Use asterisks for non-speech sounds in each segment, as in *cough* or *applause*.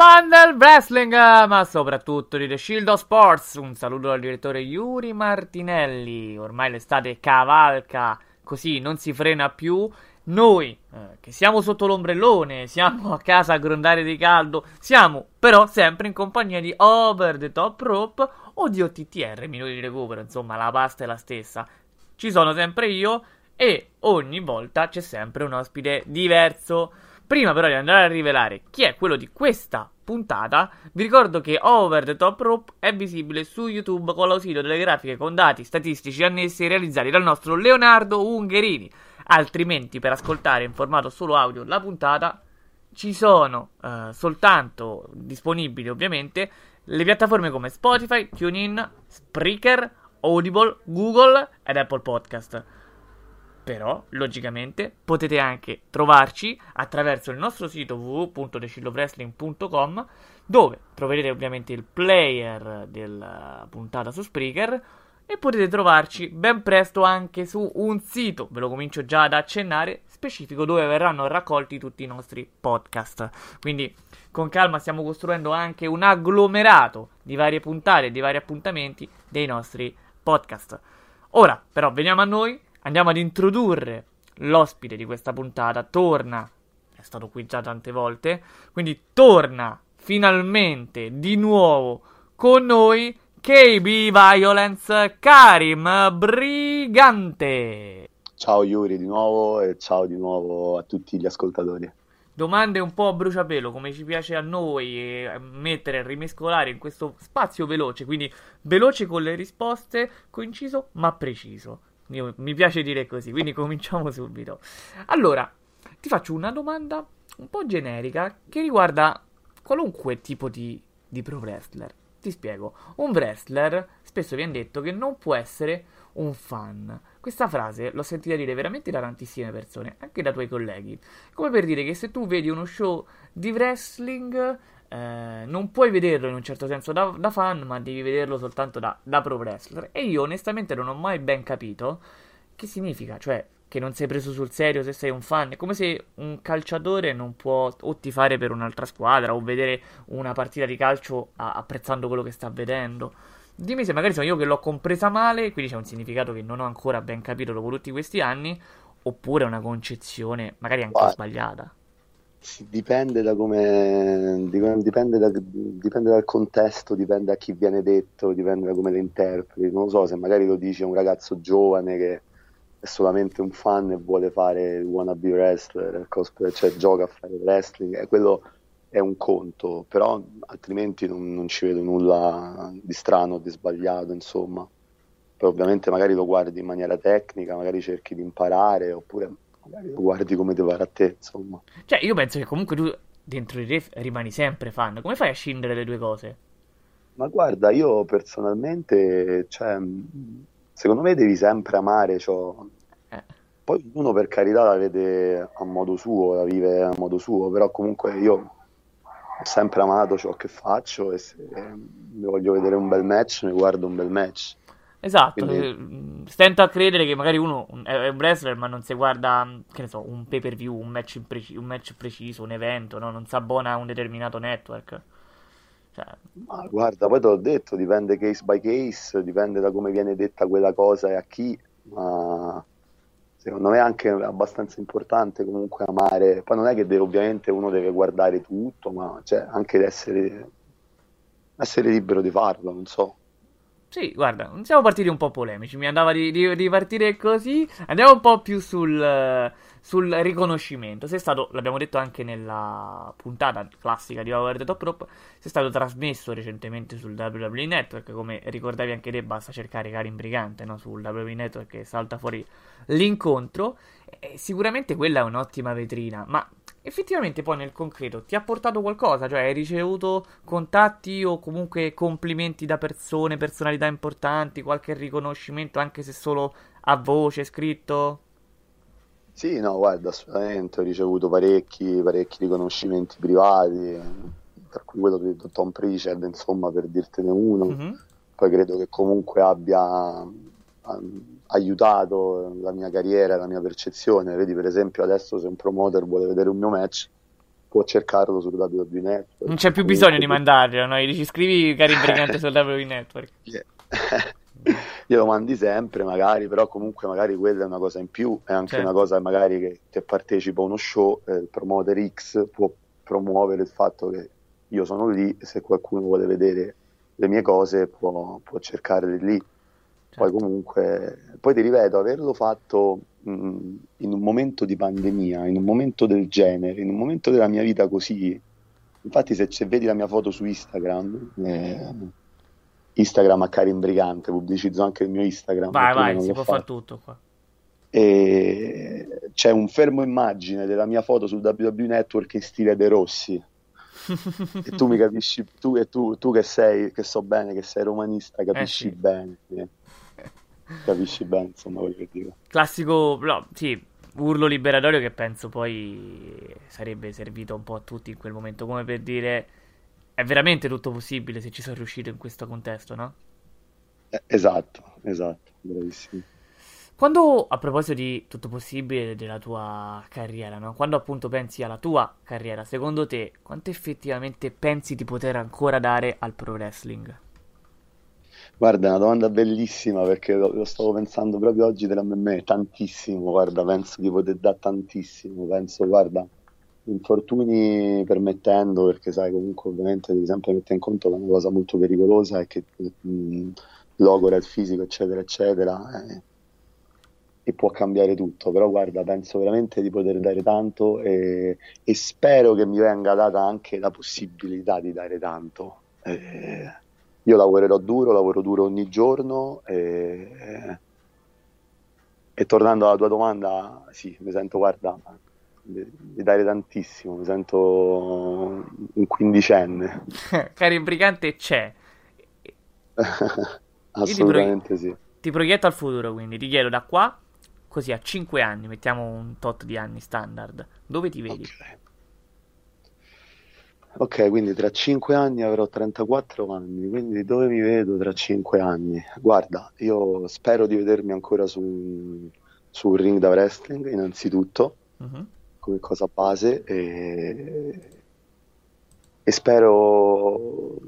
Fan del wrestling, ma soprattutto di The Shield of Sports. Un saluto dal direttore Yuri Martinelli. Ormai l'estate cavalca, così non si frena più. Noi, eh, che siamo sotto l'ombrellone, siamo a casa a grondare di caldo, siamo però sempre in compagnia di Over the Top Rope o di OTTR, minuti di recupero, insomma la pasta è la stessa. Ci sono sempre io e ogni volta c'è sempre un ospite diverso. Prima però di andare a rivelare chi è quello di questa puntata, vi ricordo che Over the Top Rope è visibile su YouTube con l'ausilio delle grafiche con dati statistici annessi realizzati dal nostro Leonardo Ungherini. Altrimenti, per ascoltare in formato solo audio la puntata, ci sono eh, soltanto disponibili ovviamente le piattaforme come Spotify, TuneIn, Spreaker, Audible, Google ed Apple Podcast. Però, logicamente, potete anche trovarci attraverso il nostro sito www.decillowrestling.com dove troverete ovviamente il player della puntata su Spreaker e potete trovarci ben presto anche su un sito, ve lo comincio già ad accennare, specifico dove verranno raccolti tutti i nostri podcast. Quindi con calma stiamo costruendo anche un agglomerato di varie puntate di vari appuntamenti dei nostri podcast. Ora, però, veniamo a noi andiamo ad introdurre l'ospite di questa puntata. Torna, è stato qui già tante volte, quindi torna finalmente di nuovo con noi KB Violence Karim Brigante. Ciao Yuri di nuovo e ciao di nuovo a tutti gli ascoltatori. Domande un po' a bruciapelo, come ci piace a noi, e mettere e rimescolare in questo spazio veloce, quindi veloce con le risposte, coinciso ma preciso. Io, mi piace dire così, quindi cominciamo subito. Allora, ti faccio una domanda un po' generica che riguarda qualunque tipo di, di pro wrestler. Ti spiego. Un wrestler spesso viene detto che non può essere un fan. Questa frase l'ho sentita dire veramente da tantissime persone, anche da tuoi colleghi. Come per dire che se tu vedi uno show di wrestling, eh, non puoi vederlo in un certo senso da, da fan, ma devi vederlo soltanto da, da, pro wrestler. E io onestamente non ho mai ben capito che significa, cioè che non sei preso sul serio se sei un fan. È come se un calciatore non può o tifare per un'altra squadra o vedere una partita di calcio a, apprezzando quello che sta vedendo. Dimmi se magari sono io che l'ho compresa male, quindi c'è un significato che non ho ancora ben capito dopo tutti questi anni, oppure una concezione magari anche Guarda. sbagliata. Dipende da come dipende, da, dipende, dal contesto, dipende da chi viene detto, dipende da come lo interpreti. Non lo so, se magari lo dice un ragazzo giovane che è solamente un fan e vuole fare il wannabe wrestler, cosplay, cioè gioca a fare wrestling, e quello è un conto, però altrimenti non, non ci vedo nulla di strano di sbagliato, insomma. Poi ovviamente magari lo guardi in maniera tecnica, magari cerchi di imparare, oppure magari lo guardi come ti pare a te, insomma. Cioè, io penso che comunque tu dentro di te rimani sempre fan. Come fai a scindere le due cose? Ma guarda, io personalmente, cioè, secondo me devi sempre amare ciò. Eh. Poi uno per carità la vede a modo suo, la vive a modo suo, però comunque io ho sempre amato ciò che faccio e se voglio vedere un bel match, mi guardo un bel match. Esatto, Quindi... Eh, stento a credere che magari uno è un wrestler ma non si guarda, che ne so, un pay per view, un match, preci- un match preciso, un evento, no? non si abbona a un determinato network. Cioè... Ma guarda, poi te l'ho detto, dipende case by case, dipende da come viene detta quella cosa e a chi, ma secondo me è anche abbastanza importante comunque amare, poi non è che deve, ovviamente uno deve guardare tutto, ma cioè, anche essere, essere libero di farlo, non so. Sì, guarda, siamo partiti un po' polemici. Mi andava di, di, di partire così. Andiamo un po' più sul, sul riconoscimento. Sei stato, l'abbiamo detto anche nella puntata classica di Over the Top Rope, sei stato trasmesso recentemente sul WWE Network. Come ricordavi anche te, basta cercare Karim Brigante no? sul WWE Network e salta fuori l'incontro. E sicuramente quella è un'ottima vetrina, ma effettivamente poi nel concreto ti ha portato qualcosa? Cioè hai ricevuto contatti o comunque complimenti da persone, personalità importanti, qualche riconoscimento anche se solo a voce, scritto? Sì, no, guarda, assolutamente ho ricevuto parecchi, parecchi riconoscimenti privati, tra cui quello di Tom Pritchard, insomma, per dirtene uno. Mhm. Poi credo che comunque abbia um, aiutato la mia carriera, la mia percezione. Vedi, per esempio, adesso se un promoter vuole vedere un mio match, può cercarlo sul WWE Network. Non c'è più bisogno di mandarglielo, no? Gli dici scrivi Karim *laughs* Brigante sul WWE Network. *laughs* Glielo mandi sempre, magari, però comunque magari quella è una cosa in più, è anche Certo. una cosa magari che, che partecipa a uno show, eh, il promoter X può promuovere il fatto che io sono lì, se qualcuno vuole vedere le mie cose può, può cercare lì. Poi comunque, poi ti ripeto, averlo fatto mh, in un momento di pandemia, in un momento del genere, in un momento della mia vita così, infatti se c'è- vedi la mia foto su Instagram, eh, Instagram a Karim Brigante, pubblicizzo anche il mio Instagram. Vai, vai, si può fare tutto qua. E c'è un fermo immagine della mia foto sul WWE Network in stile De Rossi. *laughs* E tu mi capisci, tu e tu, tu che sei, che so bene che sei romanista, capisci Eh sì. bene. Capisci bene, insomma, quello che dico. Classico, no, sì, urlo liberatorio che penso poi sarebbe servito un po' a tutti in quel momento, come per dire è veramente tutto possibile se ci sono riuscito in questo contesto, no? Eh, esatto, esatto, bravissimo. Quando, a proposito di tutto possibile della tua carriera, no? Quando appunto pensi alla tua carriera, secondo te, quanto effettivamente pensi di poter ancora dare al pro wrestling? Guarda, è una domanda bellissima perché lo, lo stavo pensando proprio oggi tra me e me, tantissimo, guarda, penso di poter dare tantissimo, penso, guarda, infortuni permettendo, perché sai, comunque ovviamente devi sempre mettere in conto che è una cosa molto pericolosa e che mh, logora il fisico, eccetera, eccetera, eh, e può cambiare tutto, però guarda, penso veramente di poter dare tanto e, e spero che mi venga data anche la possibilità di dare tanto. Eh, io lavorerò duro, lavoro duro ogni giorno e, e tornando alla tua domanda, sì, mi sento, guarda, di, dare tantissimo, mi sento un quindicenne, *laughs* Cari Brigante c'è. *laughs* assolutamente sì. Ti proietto al futuro, quindi ti chiedo da qua, così a 5 anni, mettiamo un tot di anni standard, dove ti vedi? Ok. Ok, quindi tra 5 anni avrò 34 anni, quindi dove mi vedo tra 5 anni? Guarda, io spero di vedermi ancora su, su un ring da wrestling, innanzitutto, Mhm. come cosa base, e, e spero...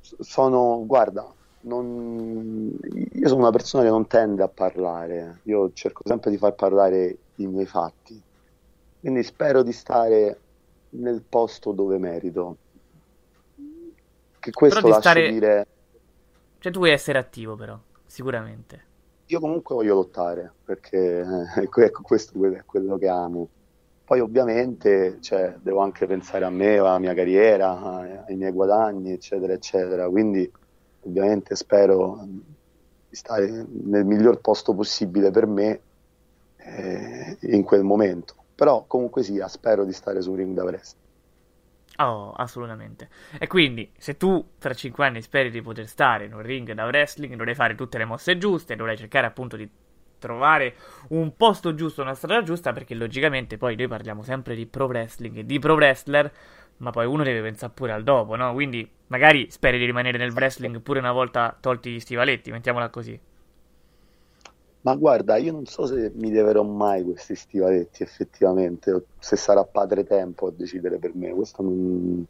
Sono, guarda, non- io sono una persona che non tende a parlare, io cerco sempre di far parlare i miei fatti, quindi spero di stare nel posto dove merito. Che questo lascia stare- dire, Cioè tu vuoi essere attivo però, sicuramente. io comunque voglio lottare, perché eh, *laughs* ecco, questo è quello che amo. Poi ovviamente, cioè, devo anche pensare a me, alla mia carriera, ai miei guadagni, eccetera, eccetera. Quindi ovviamente spero di stare nel miglior posto possibile per me eh, in quel momento. Però comunque sia, spero di stare su ring da wrestling. Oh, assolutamente. E quindi, se tu tra 5 anni speri di poter stare in un ring da wrestling, dovrai fare tutte le mosse giuste, dovrai cercare appunto di trovare un posto giusto, una strada giusta, perché logicamente poi noi parliamo sempre di pro wrestling e di pro wrestler, ma poi uno deve pensare pure al dopo, no? Quindi magari speri di rimanere nel wrestling pure una volta tolti gli stivaletti, mettiamola così. Ma guarda, io non so se mi leverò mai questi stivaletti effettivamente, o se sarà padre tempo a decidere per me, questo non,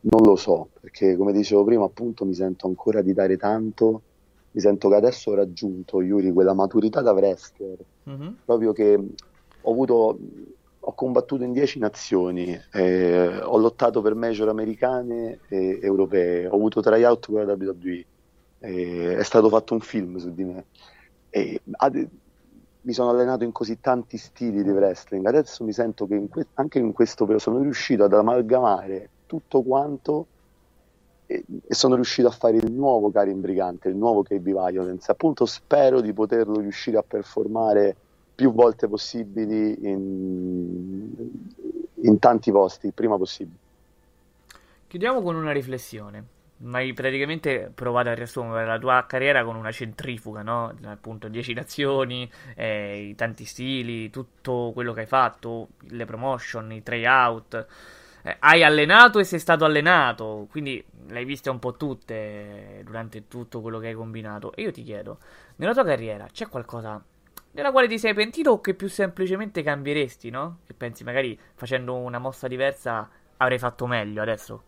non lo so, perché come dicevo prima, appunto mi sento ancora di dare tanto, mi sento che adesso ho raggiunto, Yuri, quella maturità da wrestler, Mhm. proprio che ho avuto, ho combattuto in 10 nazioni, eh, ho lottato per major americane e europee, ho avuto tryout con la WWE, E è stato fatto un film su di me. E ad- mi sono allenato in così tanti stili di wrestling, adesso mi sento che in que- anche in questo periodo sono riuscito ad amalgamare tutto quanto e, e sono riuscito a fare il nuovo Karim Brigante, il nuovo KB Violence. Appunto spero di poterlo riuscire a performare più volte possibili in, in tanti posti, il prima possibile. Chiudiamo con una riflessione. Ma hai praticamente provato a riassumere la tua carriera con una centrifuga, no? Appunto, 10 nazioni, eh, i tanti stili, tutto quello che hai fatto, le promotion, i tryout. Eh, hai allenato e sei stato allenato, quindi le hai viste un po' tutte durante tutto quello che hai combinato. E io ti chiedo, nella tua carriera c'è qualcosa della quale ti sei pentito o che più semplicemente cambieresti, no? Che pensi magari facendo una mossa diversa avrei fatto meglio adesso?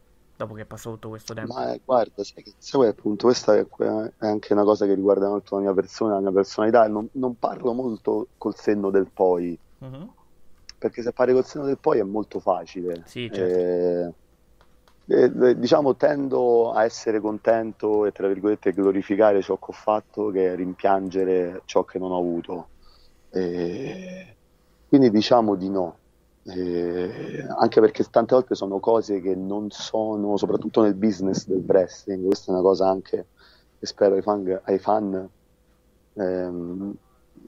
Dopo che è passato tutto questo tempo. Ma eh, guarda, sai che sai appunto questa è, è, anche una cosa che riguarda molto la mia persona, la mia personalità. Non, non parlo molto col senno del poi, mm-hmm. perché se parli col senno del poi è molto facile. Sì, certo. Eh, eh, diciamo tendo a essere contento e tra virgolette glorificare ciò che ho fatto che rimpiangere ciò che non ho avuto. Eh, quindi diciamo di no. Eh, anche perché tante volte sono cose che non sono, soprattutto nel business del wrestling, questa è una cosa anche che spero ai fan, ai fan ehm,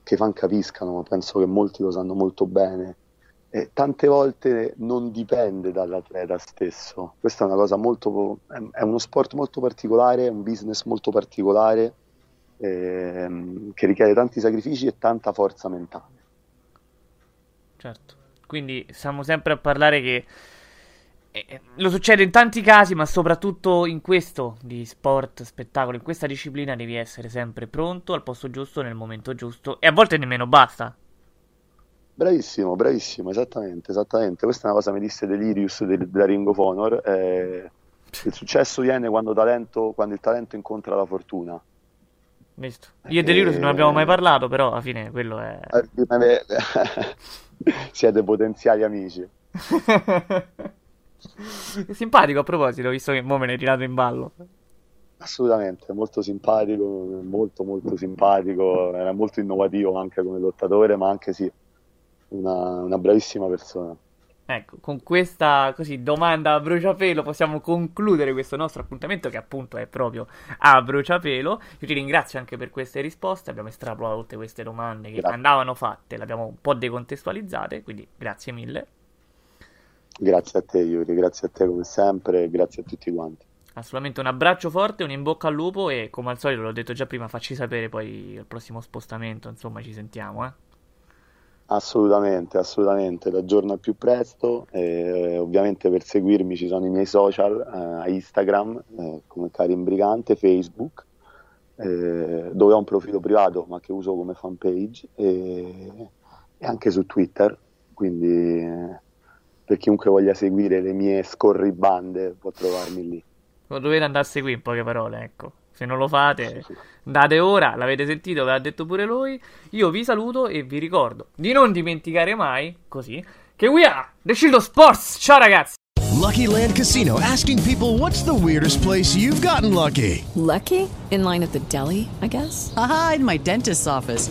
che i fan capiscano, ma penso che molti lo sanno molto bene. E tante volte non dipende dall'atleta stesso, questa è una cosa molto, è uno sport molto particolare, è un business molto particolare ehm, che richiede tanti sacrifici e tanta forza mentale. Certo. Quindi stiamo sempre a parlare che eh, lo succede in tanti casi, ma soprattutto in questo di sport, spettacolo, in questa disciplina devi essere sempre pronto, al posto giusto, nel momento giusto e a volte nemmeno basta. Bravissimo, bravissimo, esattamente, esattamente. Questa è una cosa che mi disse Delirius della Ring of Honor. Eh, il successo viene quando, talento, quando, il talento incontra la fortuna. Visto. Io e Delirius eh, non abbiamo mai parlato, però alla fine quello è... *laughs* Siete potenziali amici. *laughs* simpatico a proposito, visto che mo me ne è tirato in ballo. Assolutamente, molto simpatico, molto molto simpatico, era molto innovativo anche come lottatore, ma anche sì, una, una bravissima persona. Ecco, con questa così, domanda a bruciapelo possiamo concludere questo nostro appuntamento che appunto è proprio a bruciapelo. Io ti ringrazio anche per queste risposte, abbiamo estrapolato tutte queste domande che grazie. andavano fatte, le abbiamo un po' decontestualizzate, quindi grazie mille. Grazie a te Yuri, grazie a te come sempre, grazie a tutti quanti. Assolutamente un abbraccio forte, un in bocca al lupo e come al solito l'ho detto già prima, facci sapere poi il prossimo spostamento, insomma ci sentiamo eh. Assolutamente, assolutamente, l'aggiorno al più presto. Eh, ovviamente per seguirmi ci sono i miei social, eh, Instagram eh, come Karim Brigante, Facebook, eh, dove ho un profilo privato ma che uso come fanpage e, e anche su Twitter, quindi eh, per chiunque voglia seguire le mie scorribande può trovarmi lì. Lo dovete andare a seguire in poche parole, ecco. Se non lo fate, andate ora, l'avete sentito, ve l'ha detto pure lui. Io vi saluto e vi ricordo di non dimenticare mai, così, che we are The Shield of Sports. Ciao ragazzi! Lucky Land Casino asking people what's the weirdest place you've gotten lucky? Lucky? In line at the deli, I guess? Aha, in my dentist's office.